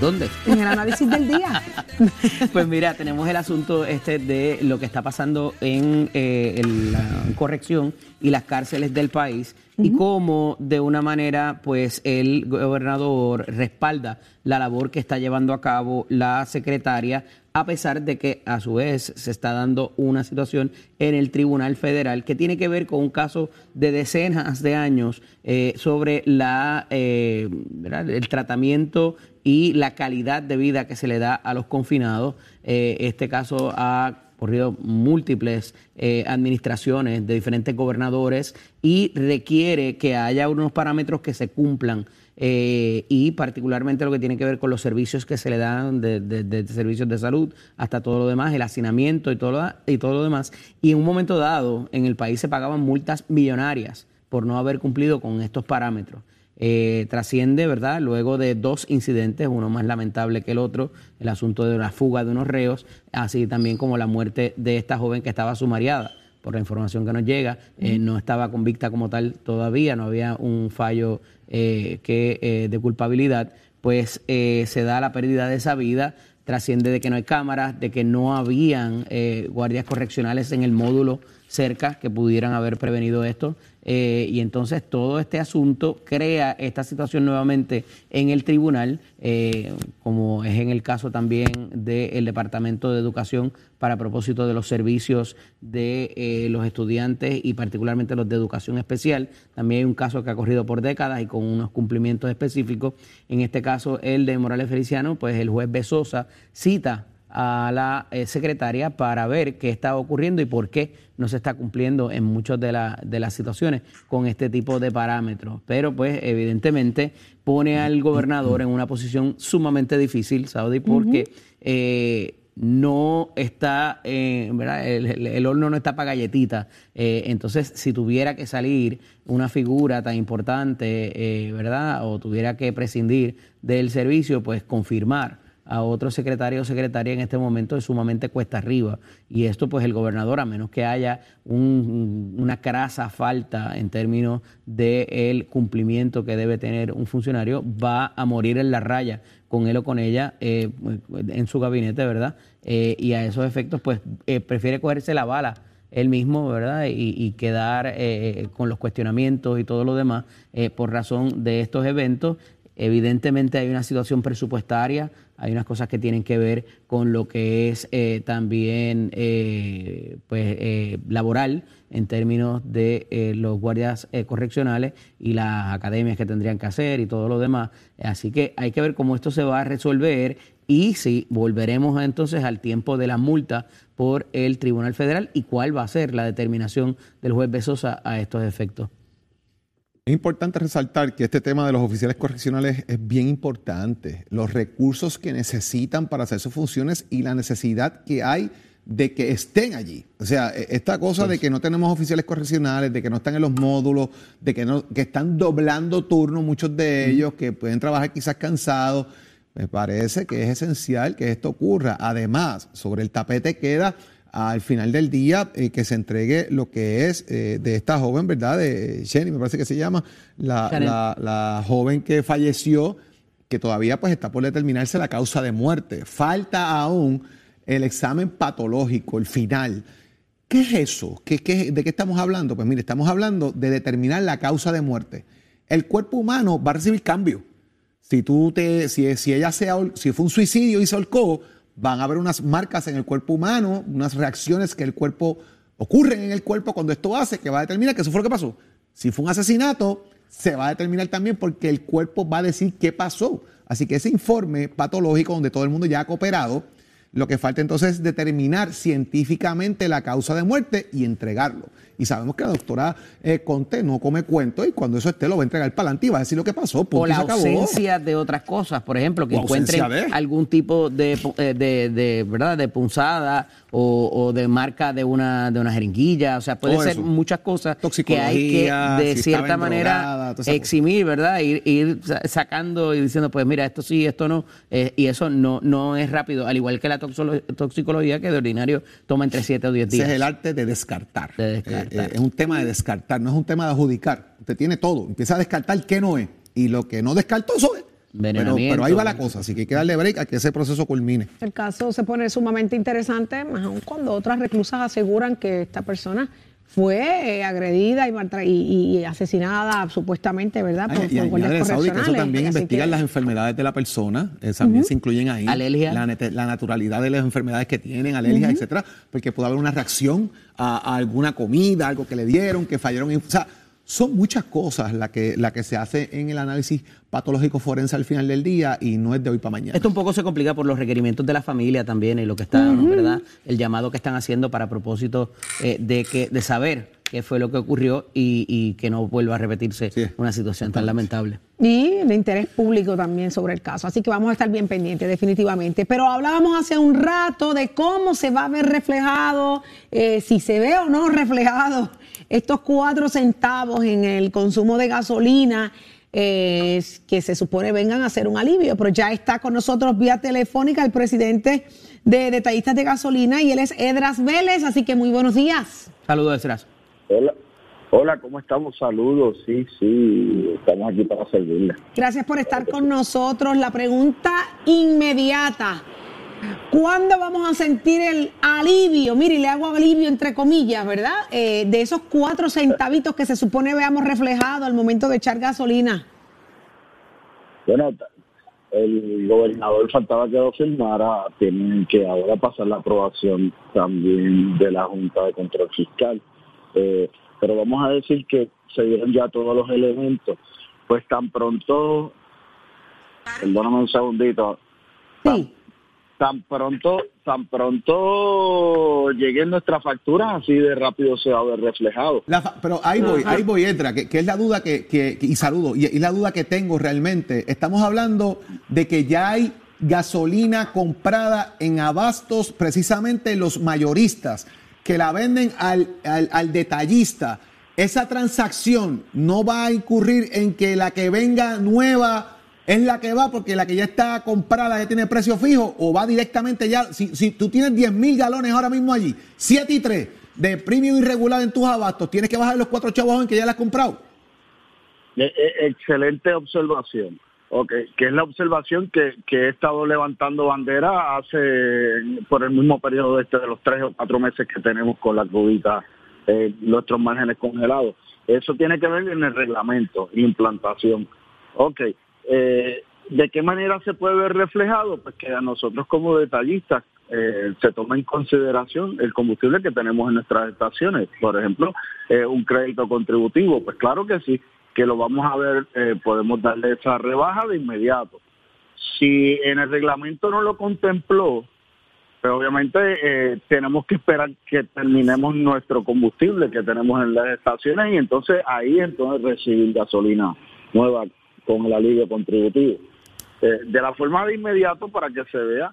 ¿Dónde? En el análisis del día. <laughs> pues mira, tenemos el asunto este de lo que está pasando en, eh, en la corrección y las cárceles del país y cómo de una manera pues el gobernador respalda la labor que está llevando a cabo la secretaria a pesar de que a su vez se está dando una situación en el Tribunal Federal que tiene que ver con un caso de decenas de años eh, sobre la, eh, el tratamiento y la calidad de vida que se le da a los confinados. Eh, este caso ha corrido múltiples eh, administraciones de diferentes gobernadores y requiere que haya unos parámetros que se cumplan eh, y particularmente lo que tiene que ver con los servicios que se le dan de, de- de servicios de salud hasta todo lo demás, el hacinamiento y todo lo, y todo lo demás. Y en un momento dado en el país se pagaban multas millonarias por no haber cumplido con estos parámetros. Eh, trasciende, ¿verdad? Luego de dos incidentes, uno más lamentable que el otro, el asunto de la fuga de unos reos, así también como la muerte de esta joven que estaba sumariada. Por la información que nos llega, eh, no estaba convicta como tal todavía, no había un fallo eh, que, de culpabilidad, pues se da la pérdida de esa vida, trasciende de que no hay cámaras, de que no habían guardias correccionales en el módulo cerca que pudieran haber prevenido esto. Eh, y entonces todo este asunto crea esta situación nuevamente en el tribunal, eh, como es en el caso también del Departamento de Educación para propósito de los servicios de eh, los estudiantes y particularmente los de educación especial. También hay un caso que ha corrido por décadas y con unos cumplimientos específicos. En este caso, el de Morales Feliciano, pues el juez Besosa cita a la eh, secretaria para ver qué está ocurriendo y por qué no se está cumpliendo en muchas de, la- de las situaciones con este tipo de parámetros. Pero pues evidentemente pone al gobernador en una posición sumamente difícil, Saudi, porque eh, no está, eh, ¿verdad? El, el- el horno no está para galletitas. Eh, entonces, si tuviera que salir una figura tan importante, eh, ¿verdad? O tuviera que prescindir del servicio, pues confirmar a otro secretario o secretaria en este momento es sumamente cuesta arriba. Y esto, pues el gobernador, a menos que haya un- una crasa falta en términos del cumplimiento que debe tener un funcionario, va a morir en la raya con él o con ella eh, en su gabinete, ¿verdad? Eh, y a esos efectos, pues eh, prefiere cogerse la bala él mismo, ¿verdad? Y, quedar eh, con los cuestionamientos y todo lo demás por razón de estos eventos. Evidentemente hay una situación presupuestaria, hay unas cosas que tienen que ver con lo que es eh, también eh, pues, eh, laboral en términos de eh, los guardias eh, correccionales y las academias que tendrían que hacer y todo lo demás. Así que hay que ver cómo esto se va a resolver y si volveremos entonces al tiempo de la multa por el Tribunal Federal y cuál va a ser la determinación del juez Besosa a estos efectos. Es importante resaltar que este tema de los oficiales correccionales es bien importante. Los recursos que necesitan para hacer sus funciones y la necesidad que hay de que estén allí. O sea, e- esta cosa de que no tenemos oficiales correccionales, de que no están en los módulos, de que, no, que están doblando turnos muchos de ellos, que pueden trabajar quizás cansados. Me parece que es esencial que esto ocurra. Además, sobre el tapete queda al final del día eh, que se entregue lo que es eh, de esta joven, ¿verdad? De Jenny, me parece que se llama, la, la- la joven que falleció, que todavía pues está por determinarse la causa de muerte. Falta aún el examen patológico, el final. ¿Qué es eso? ¿Qué, qué- de qué estamos hablando? Pues mire, estamos hablando de determinar la causa de muerte. El cuerpo humano va a recibir cambio. Si tú te, si, si ella se, si fue un suicidio y se ahorcó, van a haber unas marcas en el cuerpo humano, unas reacciones que el cuerpo ocurren en el cuerpo cuando esto hace, que va a determinar que eso fue lo que pasó. Si fue un asesinato, se va a determinar también porque el cuerpo va a decir qué pasó. Así que ese informe patológico donde todo el mundo ya ha cooperado, lo que falta entonces es determinar científicamente la causa de muerte y entregarlo. Y sabemos que la doctora eh, Conte no come cuento y cuando eso esté lo va a entregar para adelante y va a decir lo que pasó. o la acabó. ausencia de otras cosas, por ejemplo, que O encuentren de. algún tipo de, eh, de, de, verdad de punzada o, o de marca de una de una jeringuilla, o sea, puede ser muchas cosas que hay que de si cierta manera eximir, ¿verdad? Ir, ir sa- sacando y diciendo, pues mira, esto sí, esto no, eh, y eso no no es rápido, al igual que la toxicología que de ordinario toma entre 7 o 10 Ese días. es el arte de descartar. De descartar. Eh, eh, es un tema de descartar, no es un tema de adjudicar. Usted tiene todo, empieza a descartar qué no es. Y lo que no descartó, eso es. Pero, pero ahí va la cosa, así que hay que darle break a que ese proceso culmine. El caso se pone sumamente interesante, más aún cuando otras reclusas aseguran que esta persona fue eh, agredida y, maltra- y- y asesinada supuestamente, ¿verdad? Por, y por guardias Saudi, que eso también investigan que- las enfermedades de la persona, eh, también se incluyen ahí. Alergia. La, nete- la naturalidad de las enfermedades que tienen, alergias, etcétera, porque puede haber una reacción a, a alguna comida, algo que le dieron, que fallaron. en- o sea, son muchas cosas las que, la que se hace en el análisis patológico forense al final del día y no es de hoy para mañana. Esto un poco se complica por los requerimientos de la familia también y lo que está, ¿verdad? El llamado que están haciendo para propósito eh, de que de saber qué fue lo que ocurrió y, y que no vuelva a repetirse Sí. una situación tan lamentable. Y de interés público también sobre el caso. Así que vamos a estar bien pendientes, definitivamente. Pero hablábamos hace un rato de cómo se va a ver reflejado, eh, si se ve o no reflejado estos cuatro centavos en el consumo de gasolina. eh, que se supone vengan a ser un alivio, pero ya está con nosotros vía telefónica el presidente de Detallistas de Gasolina y él es Edras Vélez, así que muy buenos días. Saludos, Esdras. Hola, hola, ¿cómo estamos? Saludos, sí, sí, estamos aquí para servirle. Gracias por estar con nosotros. La pregunta inmediata. ¿Cuándo vamos a sentir el alivio? Mire, le hago alivio entre comillas, ¿verdad? Eh, de esos cuatro centavitos que se supone veamos reflejado al momento de echar gasolina. Bueno, el gobernador faltaba que lo firmara, tienen que ahora pasar la aprobación también de la Junta de Control Fiscal. Eh, pero vamos a decir que se dieron ya todos los elementos. Pues tan pronto, perdóname un segundito, Sí. tan pronto, tan pronto lleguen nuestras facturas, así de rápido se va a ver reflejado. La pero ahí voy, ahí voy, Edra, que, que es la duda que, que- que- y saludo, y, y la duda que tengo realmente. Estamos hablando de que ya hay gasolina comprada en abastos, precisamente los mayoristas, que la venden al, al- al detallista. Esa transacción no va a incurrir en que la que venga nueva es la que va porque la que ya está comprada ya tiene precio fijo o va directamente ya. Si, si tú tienes 10 mil galones ahora mismo allí, 7 y 3 de premium irregular en tus abastos, tienes que bajar los cuatro chavos en que ya la has comprado. Eh, eh, excelente observación. Ok, que es la observación que, que he estado levantando bandera hace por el mismo periodo este de los tres o cuatro meses que tenemos con la cubita, eh, nuestros márgenes congelados. Eso tiene que ver en el reglamento, implantación. Ok, eh, ¿de qué manera se puede ver reflejado? Pues que a nosotros como detallistas eh, se toma en consideración el combustible que tenemos en nuestras estaciones. Por ejemplo, eh, un crédito contributivo, pues claro que sí, que lo vamos a ver, eh, podemos darle esa rebaja de inmediato. Si en el reglamento no lo contempló, pues obviamente tenemos que esperar que terminemos nuestro combustible que tenemos en las estaciones y entonces ahí entonces recibir gasolina nueva con el alivio contributivo. Eh, de la forma de inmediato para que se vea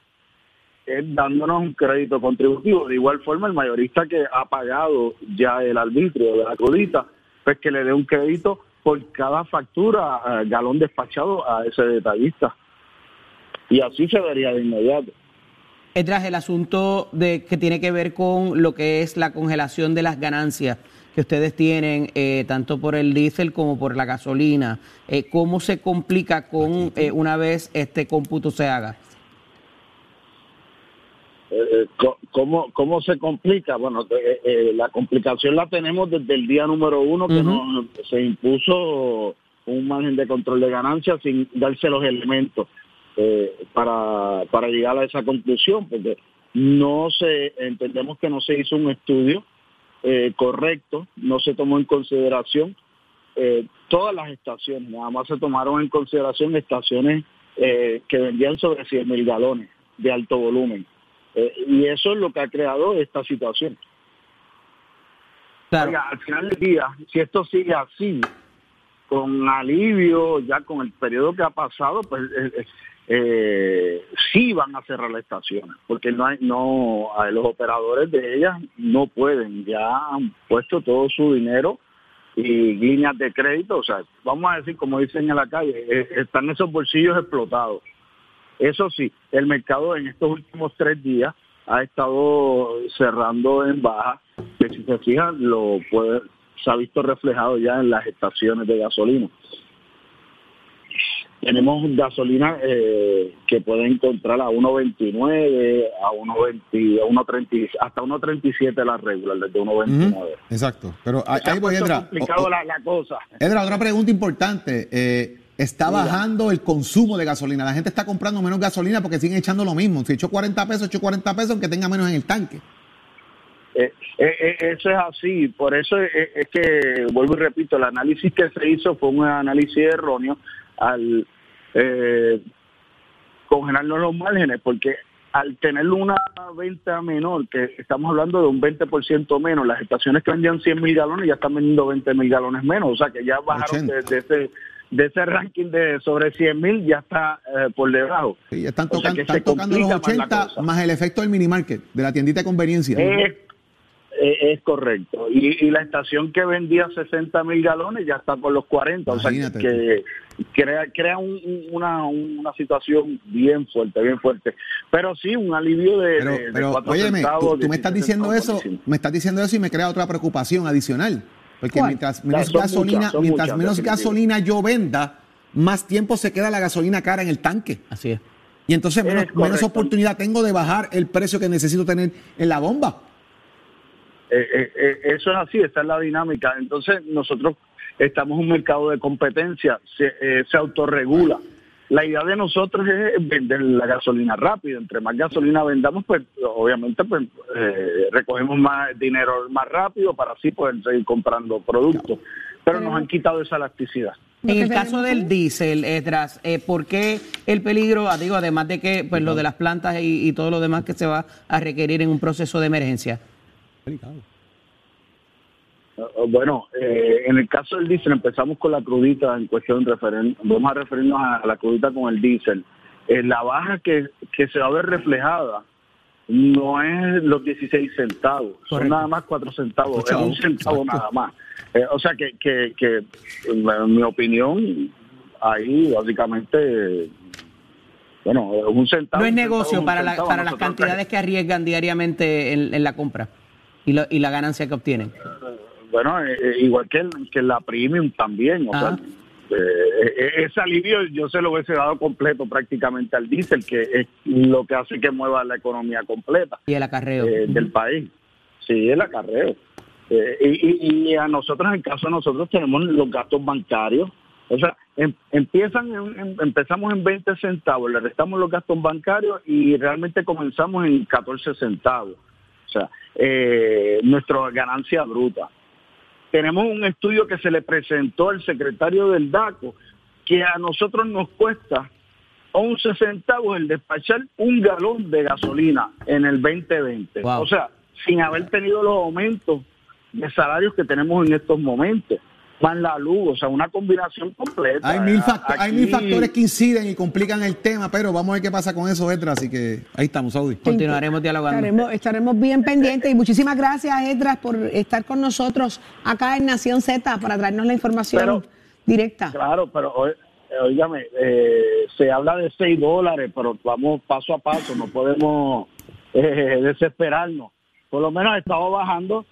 es dándonos un crédito contributivo. De igual forma, el mayorista que ha pagado ya el arbitrio de la crudita, pues que le dé un crédito por cada factura, eh, galón despachado a ese detallista. Y así se vería de inmediato. Tras el asunto de que tiene que ver con lo que es la congelación de las ganancias que ustedes tienen, eh, tanto por el diésel como por la gasolina, eh, ¿cómo se complica con eh, una vez este cómputo se haga? Eh, ¿Cómo, ¿Cómo se complica? Bueno, eh, eh, la complicación la tenemos desde el día número uno que nos, se impuso un margen de control de ganancias sin darse los elementos eh, para, para llegar a esa conclusión, porque no se entendemos que no se hizo un estudio eh, correcto, no se tomó en consideración eh, todas las estaciones, nada más se tomaron en consideración estaciones eh, que vendían sobre 100 mil galones de alto volumen. Y eso es lo que ha creado esta situación. Claro. Oiga, al final del día, si esto sigue así, con alivio, ya con el periodo que ha pasado, pues eh, sí van a cerrar las estaciones, porque no hay, no, los operadores de ellas no pueden, ya han puesto todo su dinero y líneas de crédito, o sea, vamos a decir, como dicen en la calle, eh, están esos bolsillos explotados. Eso sí, el mercado en estos últimos tres días ha estado cerrando en baja, que si se fijan, lo puede, se ha visto reflejado ya en las estaciones de gasolina. Tenemos gasolina eh, que puede encontrar a 1.29, a 1.20, a 1.30, hasta 1.37 la regular, desde 1.29. Ujú, Exacto. Pero ahí, voy, Edra. complicado O- o- la, la cosa. Edra, otra pregunta importante. Eh, está bajando el consumo de gasolina. La gente está comprando menos gasolina porque siguen echando lo mismo. Si echó 40 pesos, echó 40 pesos, aunque tenga menos en el tanque. Eh, eh, eh, eso es así, por eso es, es que, vuelvo y repito, el análisis que se hizo fue un análisis erróneo al eh, congelarnos los márgenes, porque al tener una venta menor, que estamos hablando de un 20% menos, las estaciones que vendían 100 mil galones ya están vendiendo 20 mil galones menos, o sea que ya bajaron de, 80. de ese de ese ranking de sobre 100 mil ya está eh, por debajo. Sí, están, O sea tocando los complica más la 80 cosa. más el efecto del mini market, de la tiendita de conveniencia. Eh, es correcto. Y, y la estación que vendía 60 mil galones ya está por los 40. O sea que, crea, crea un- un- una, una situación bien fuerte, bien fuerte. Pero sí, un alivio de, Pero, de- pero óyeme, centavos, tú, tú me 17 estás diciendo eso, me estás diciendo eso y me crea otra preocupación adicional. Porque ¿Cuál? mientras menos gasolina, muchas, mientras muchas, menos gasolina yo venda, más tiempo se queda la gasolina cara en el tanque. Así es. Y entonces menos oportunidad tengo de bajar el precio que necesito tener en la bomba. Eh, eh, eh, eso es así, esta es la dinámica. Entonces nosotros estamos en un mercado de competencia, se, eh, se autorregula. La idea de nosotros es vender la gasolina rápido. Entre más gasolina vendamos, pues obviamente pues eh, recogemos más dinero más rápido para así poder seguir comprando productos. Pero nos han quitado esa elasticidad. En el caso del diésel, Esdras, eh, ¿por qué el peligro, ah, digo, además de que pues lo de las plantas y, y todo lo demás que se va a requerir en un proceso de emergencia? Eh, Bueno, eh, en el caso del diésel empezamos con la crudita en cuestión referen vamos a referirnos a la crudita con el diésel. Eh, la baja que, que se va a ver reflejada no es los 16 centavos, son nada más 4 centavos, Ocho, es un centavo exacto. nada más. Eh, o sea que, que, que, en mi opinión, ahí básicamente, bueno, es un centavo. No es centavo, negocio para, la- para las cantidades que arriesgan diariamente en, en la compra y, lo- y la ganancia que obtienen. Bueno, eh, eh, igual que, el- que la premium también, o Ajá. sea, eh, ese alivio yo se lo hubiese dado completo prácticamente al diésel, que es lo que hace que mueva la economía completa Y el acarreo. eh, del país. Sí, el acarreo. Eh, y, y- y a nosotros, en caso de nosotros, tenemos los gastos bancarios. O sea, em- empiezan en- en- empezamos en 20 centavos, le restamos los gastos bancarios y realmente comenzamos en 14 centavos. O sea, eh, nuestra ganancia bruta. Tenemos un estudio que se le presentó al secretario del DACO que a nosotros nos cuesta 11 centavos el despachar un galón de gasolina en el 2020. Wow. O sea, sin haber tenido los aumentos de salarios que tenemos en estos momentos. Más la luz, o sea, una combinación completa. Hay mil, hay factores que inciden y complican el tema, pero vamos a ver qué pasa con eso, Edra. Así que ahí estamos, Saudi. Continuaremos dialogando. Estaremos, estaremos bien pendientes y muchísimas gracias, Edras, por estar con nosotros acá en Nación Z para traernos la información Pero- directa. Claro, pero oí- oígame, eh, se habla de 6 dólares, pero vamos paso a paso, no podemos eh, desesperarnos. Por lo menos ha estado bajando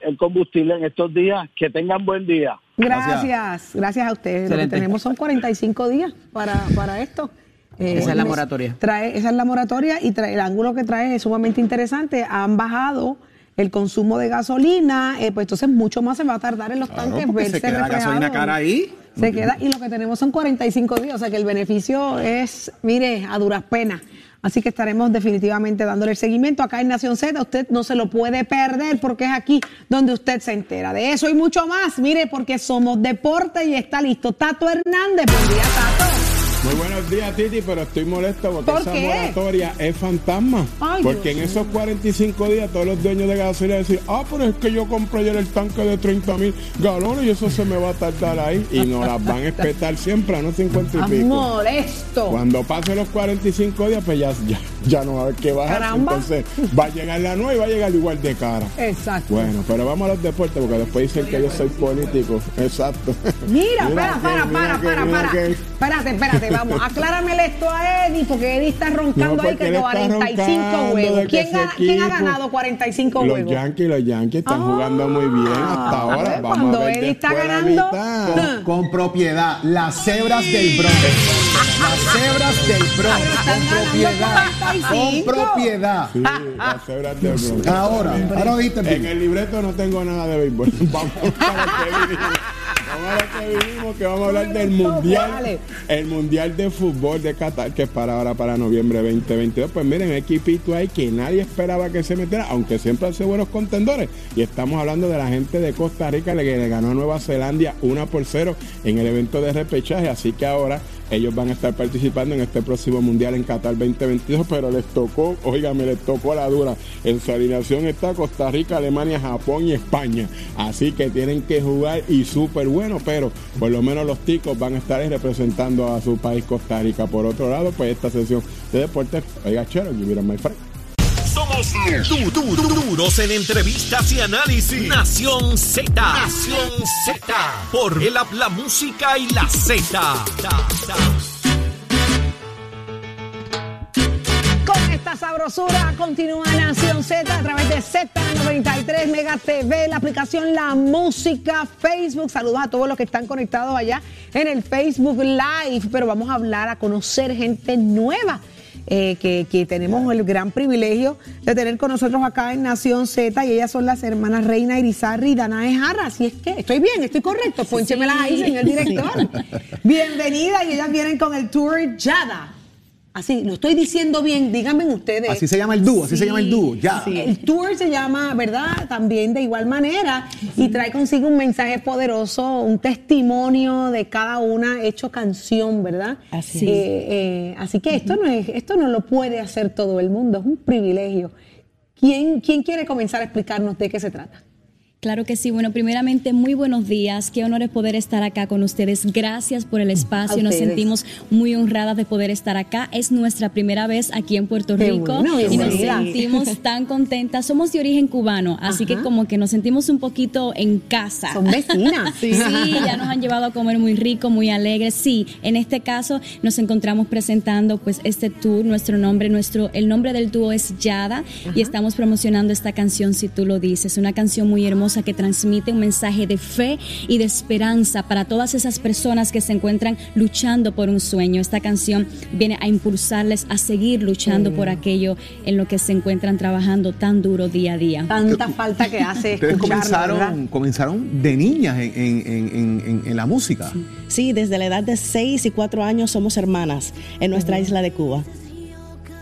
el combustible en estos días. Que tengan buen día. Gracias, gracias a ustedes. Lo que Excelente. tenemos son 45 días para, para esto. Eh, Esa es la me- moratoria. Trae, esa es la moratoria y trae- el ángulo que trae es sumamente interesante. Han bajado el consumo de gasolina, eh, pues entonces mucho más se va a tardar en los Claro, tanques verse se queda la gasolina cara ahí. Se queda, y lo que tenemos son 45 días, o sea que el beneficio es, mire, a duras penas. Así que estaremos definitivamente dándole el seguimiento acá en Nación Z. Usted no se lo puede perder porque es aquí donde usted se entera de eso y mucho más. Mire, porque somos deporte y está listo Tato Hernández. Buen día, Tato. Muy buenos días, Titi, pero estoy molesto porque ¿Por esa qué? moratoria es fantasma. Ay, porque Dios en esos 45 días todos los dueños de gasolina decir, ah, pero es que yo compré ayer el tanque de 30 mil galones y eso se me va a tardar ahí. Y nos las van a espetar siempre a no 50 y pico. molesto. Cuando pasen los 45 días, pues ya, ya, ya no va a haber que bajar. Caramba. Entonces va a llegar la nueva y va a llegar igual de cara. Exacto. Bueno, pero vamos a los deportes porque después dicen que yo soy político. Exacto. Mira, Mira espera, que- para, mira para, que- para, mira para. que- Espérate, espérate, vamos. Acláramele esto a Eddie, porque Eddie está roncando No, ahí que él está 45 roncando huevos. de que ¿Quién, ese gana- quién ha ganado 45 Los huevos? Yankees, los Yankees están jugando muy bien hasta Ah, ahora. pues, Vamos cuando a ver Eddie está ganando. Con, con propiedad. Las cebras del Bronx. Las cebras del Bronx. Con propiedad. 45. Con propiedad. Sí, las cebras del Bronx. Ahora, ahora oíste En el libreto no tengo nada de béisbol. <laughs> Vamos a lo que. Vamos a lo que vinimos, que vamos a hablar del mundial. El mundial de fútbol de Qatar, que es para ahora, para noviembre 2022. Pues miren, equipito ahí que nadie esperaba que se metiera, aunque siempre hace buenos contendores. Y estamos hablando de la gente de Costa Rica, que le ganó a Nueva Zelanda 1 por 0 en el evento de repechaje. Así que ahora ellos van a estar participando en este próximo mundial en Qatar 2022, pero les tocó, oígame, les tocó la dura. En su alineación está Costa Rica, Alemania, Japón y España. Así que tienen que jugar y súper bueno, pero por lo menos los ticos van a estar representando a su país Costa Rica. Por otro lado, pues esta sesión de deportes, oiga, chero, you my friend. Du- du- du- duros en entrevistas y análisis. Nación Z. Nación Z. Por el app, la música y la Z. Con esta sabrosura continúa Nación Z a través de Z93 Mega TV, la aplicación La Música, Facebook. Saludos a todos los que están conectados allá en el Facebook Live, pero vamos a hablar, a conocer gente nueva. Eh, que, que tenemos el gran privilegio de tener con nosotros acá en Nación Z y ellas son las hermanas Reina Irizarri y Danae Jarra. Así es que estoy bien, estoy correcto. Pónchemelas ahí, señor director. <laughs> Bienvenida y ellas vienen con el tour Yada. Así, lo estoy diciendo bien, díganme ustedes. Así se llama el dúo, así se llama el dúo, ya. El tour se llama, ¿verdad? También de igual manera y trae consigo un mensaje poderoso, un testimonio de cada una hecho canción, ¿verdad? Así Eh, es. eh, así que esto no es, esto no lo puede hacer todo el mundo, es un privilegio. ¿Quién, quién quiere comenzar a explicarnos de qué se trata? Claro que sí. Bueno, primeramente, muy buenos días. Qué honor es poder estar acá con ustedes. Gracias por el espacio. Nos sentimos muy honradas de poder estar acá. Es nuestra primera vez aquí en Puerto Qué Rico bueno, y nos sentimos <laughs> tan contentas. Somos de origen cubano, así que como que nos sentimos un poquito en casa. Son vecinas. <laughs> Sí, <laughs> ya nos han llevado a comer muy rico, muy alegres. Sí, en este caso nos encontramos presentando pues este tour, nuestro nombre, nuestro el nombre del dúo es Yada y estamos promocionando esta canción si tú lo dices, una canción muy hermosa que transmite un mensaje de fe y de esperanza para todas esas personas que se encuentran luchando por un sueño. Esta canción viene a impulsarles a seguir luchando por aquello en lo que se encuentran trabajando tan duro día a día. Tanta falta que hace Ustedes comenzaron, comenzaron de niñas en, en- en- en- en- en la música. Sí, desde la edad de 6 y 4 años somos hermanas en nuestra isla de Cuba.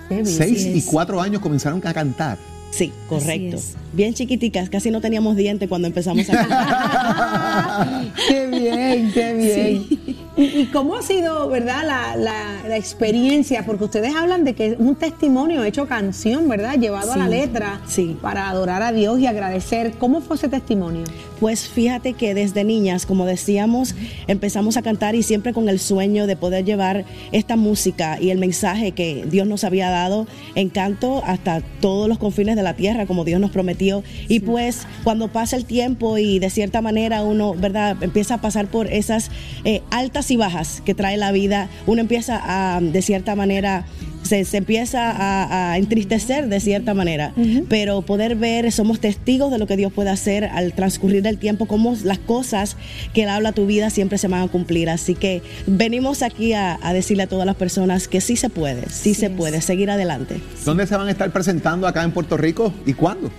Qué bien. Seis Así y es. cuatro años comenzaron a cantar. Sí, correcto. Bien chiquiticas, casi no teníamos dientes cuando empezamos a cantar. <laughs> qué bien, qué bien. ¿Y, y cómo ha sido, verdad, la, la- la experiencia? Porque ustedes hablan de que es un testimonio hecho canción, ¿verdad? Llevado a la letra sí. para adorar a Dios y agradecer. ¿Cómo fue ese testimonio? Pues fíjate que desde niñas, como decíamos, empezamos a cantar y siempre con el sueño de poder llevar esta música y el mensaje que Dios nos había dado en canto hasta todos los confines de la tierra, como Dios nos prometió. Y pues cuando pasa el tiempo y de cierta manera uno, ¿verdad?, empieza a pasar por esas eh, altas y bajas que trae la vida, uno empieza a, de cierta manera, se, se empieza a, a entristecer de cierta manera, pero poder ver, somos testigos de lo que Dios puede hacer al transcurrir del tiempo, cómo las cosas que Él habla a tu vida siempre se van a cumplir. Así que venimos aquí a, a decirle a todas las personas que sí se puede, sí se puede, seguir adelante. ¿Dónde se van a estar presentando acá en Puerto Rico y cuándo?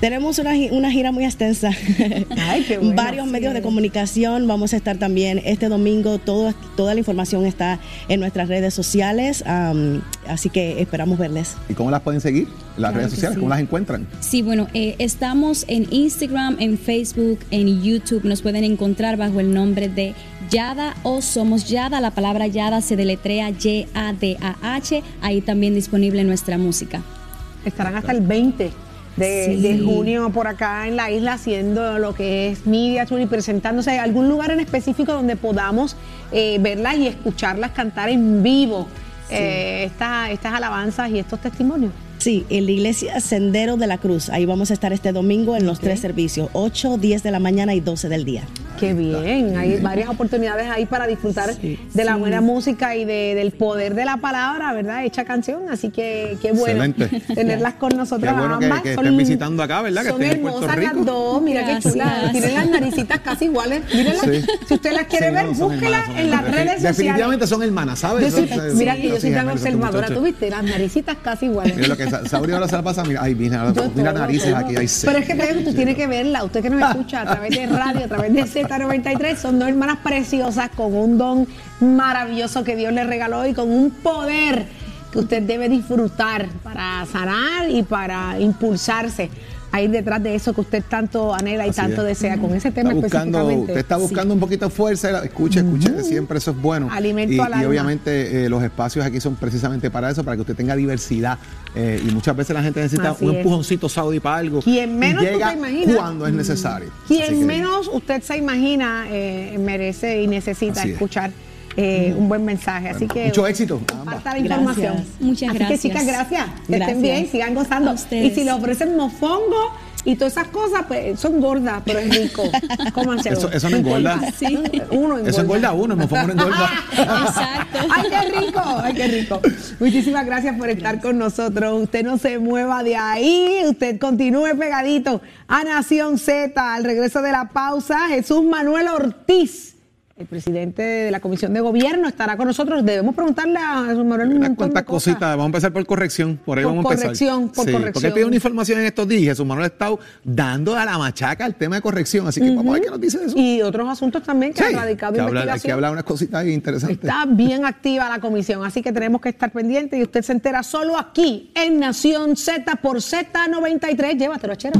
Tenemos una, una gira muy extensa. Ay, qué bueno, Varios sí. medios de comunicación. Vamos a estar también este domingo. Todo, toda la información está en nuestras redes sociales. así que esperamos verles. ¿Y cómo las pueden seguir? Las Claro redes sociales, sí. ¿cómo las encuentran? Sí, bueno, eh, estamos en Instagram, en Facebook, en YouTube. Nos pueden encontrar bajo el nombre de Yada o Somos Yada. La palabra Yada se deletrea Y-A-D-A-H. Ahí también disponible nuestra música. Estarán hasta el 20 de, Sí. de junio por acá en la isla haciendo lo que es Media Tour y presentándose. ¿Algún lugar en específico donde podamos eh, verlas y escucharlas cantar en vivo eh, esta- estas alabanzas y estos testimonios? Sí, en la iglesia Sendero de la Cruz. Ahí vamos a estar este domingo en los tres servicios, 8, 10 de la mañana y 12 del día. Qué bien, hay varias oportunidades ahí para disfrutar de la Sí. buena música y de- del poder de la palabra, ¿verdad? Hecha canción, así que qué bueno Excelente. <laughs> tenerlas con nosotras Qué bueno que- ambas. que estén visitando acá, ¿verdad? Que son estén en hermosas las dos, mira qué chulas. Tienen las naricitas casi iguales. Mírenlas. Sí. Si usted las quiere Sí, ver, no, son búsquelas hermanas, son en las redes sociales. Definitivamente son hermanas, ¿sabes? Yo soy- Son- son- mira son que yo soy tan observadora. ¿tú viste? Las naricitas casi iguales. Mira lo que Sa- Sauri ahora se la pasa, mira, ay, mira, mira narices aquí, ay, Pero es que te digo, tú tienes que verla. Usted que nos escucha a través de radio, a través de <laughs> Z93, son dos hermanas preciosas con un don maravilloso que Dios les regaló y con un poder que usted debe disfrutar para sanar y para impulsarse a ir detrás de eso que usted tanto anhela y Así tanto es. desea con ese tema Está buscando, específicamente. usted está buscando un poquito de fuerza, escuche, escuche, que siempre eso es bueno. Alimento y, al y alma. obviamente eh, los espacios aquí son precisamente para eso, para que usted tenga diversidad. Eh, y muchas veces la gente necesita Así un es. empujoncito saudí para algo. Quien menos y tú te llega imaginas. cuando es necesario. Quien menos usted se imagina eh, merece y necesita Así es. Eh, un buen mensaje. Así que Mucho éxito. La Gracias. información. Muchas Así gracias. que chicas, gracias. Que Gracias. estén bien, sigan gozando. Y si le ofrecen mofongo y todas esas cosas, pues son gordas, pero es rico. <laughs> Cómanselo. Eso, eso no engorda. <laughs> Sí. Uno engorda. Eso engorda a uno, me pongo no engorda. <laughs> Exacto. ¡Ay, qué rico! ¡Ay, qué rico! Muchísimas gracias por estar con nosotros. Usted no se mueva de ahí, usted continúe pegadito a Nación Z. Al regreso de la pausa, Jesús Manuel Ortiz, el presidente de la Comisión de Gobierno, estará con nosotros. Debemos preguntarle a Jesús Manuel un montón de cosas. cositas. Vamos a empezar por corrección. Por ahí Por vamos a empezar. corrección, por Sí, corrección. Porque él pidió una información en estos días. Jesús Manuel ha estado dando a la machaca el tema de corrección. Así que vamos a ver qué nos dice eso. Y otros asuntos también que Sí, han radicado que habla- hay que hablar unas cositas interesantes. Está bien activa la comisión, así que tenemos que estar pendientes y usted se entera solo aquí en Nación Z por Z93. Llévatelo, chero.